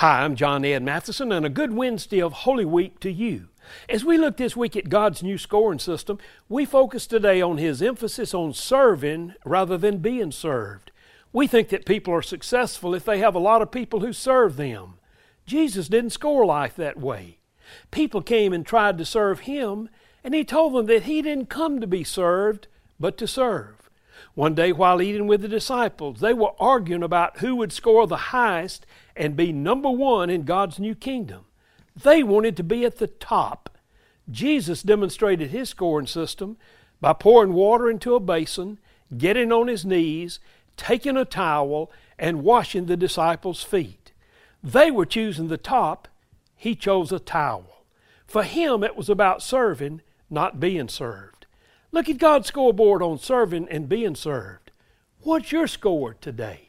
Hi, I'm John Ed Mathison, and a good Wednesday of Holy Week to you. As we look this week at God's new scoring system, we focus today on His emphasis on serving rather than being served. We think that people are successful if they have a lot of people who serve them. Jesus didn't score life that way. People came and tried to serve Him, and He told them that He didn't come to be served, but to serve. One day, while eating with the disciples, they were arguing about who would score the highest and be number one in God's new kingdom. They wanted to be at the top. Jesus demonstrated his scoring system by pouring water into a basin, getting on his knees, taking a towel, and washing the disciples' feet. They were choosing the top, he chose a towel. For him, it was about serving, not being served. Look at God's scoreboard on serving and being served. What's your score today?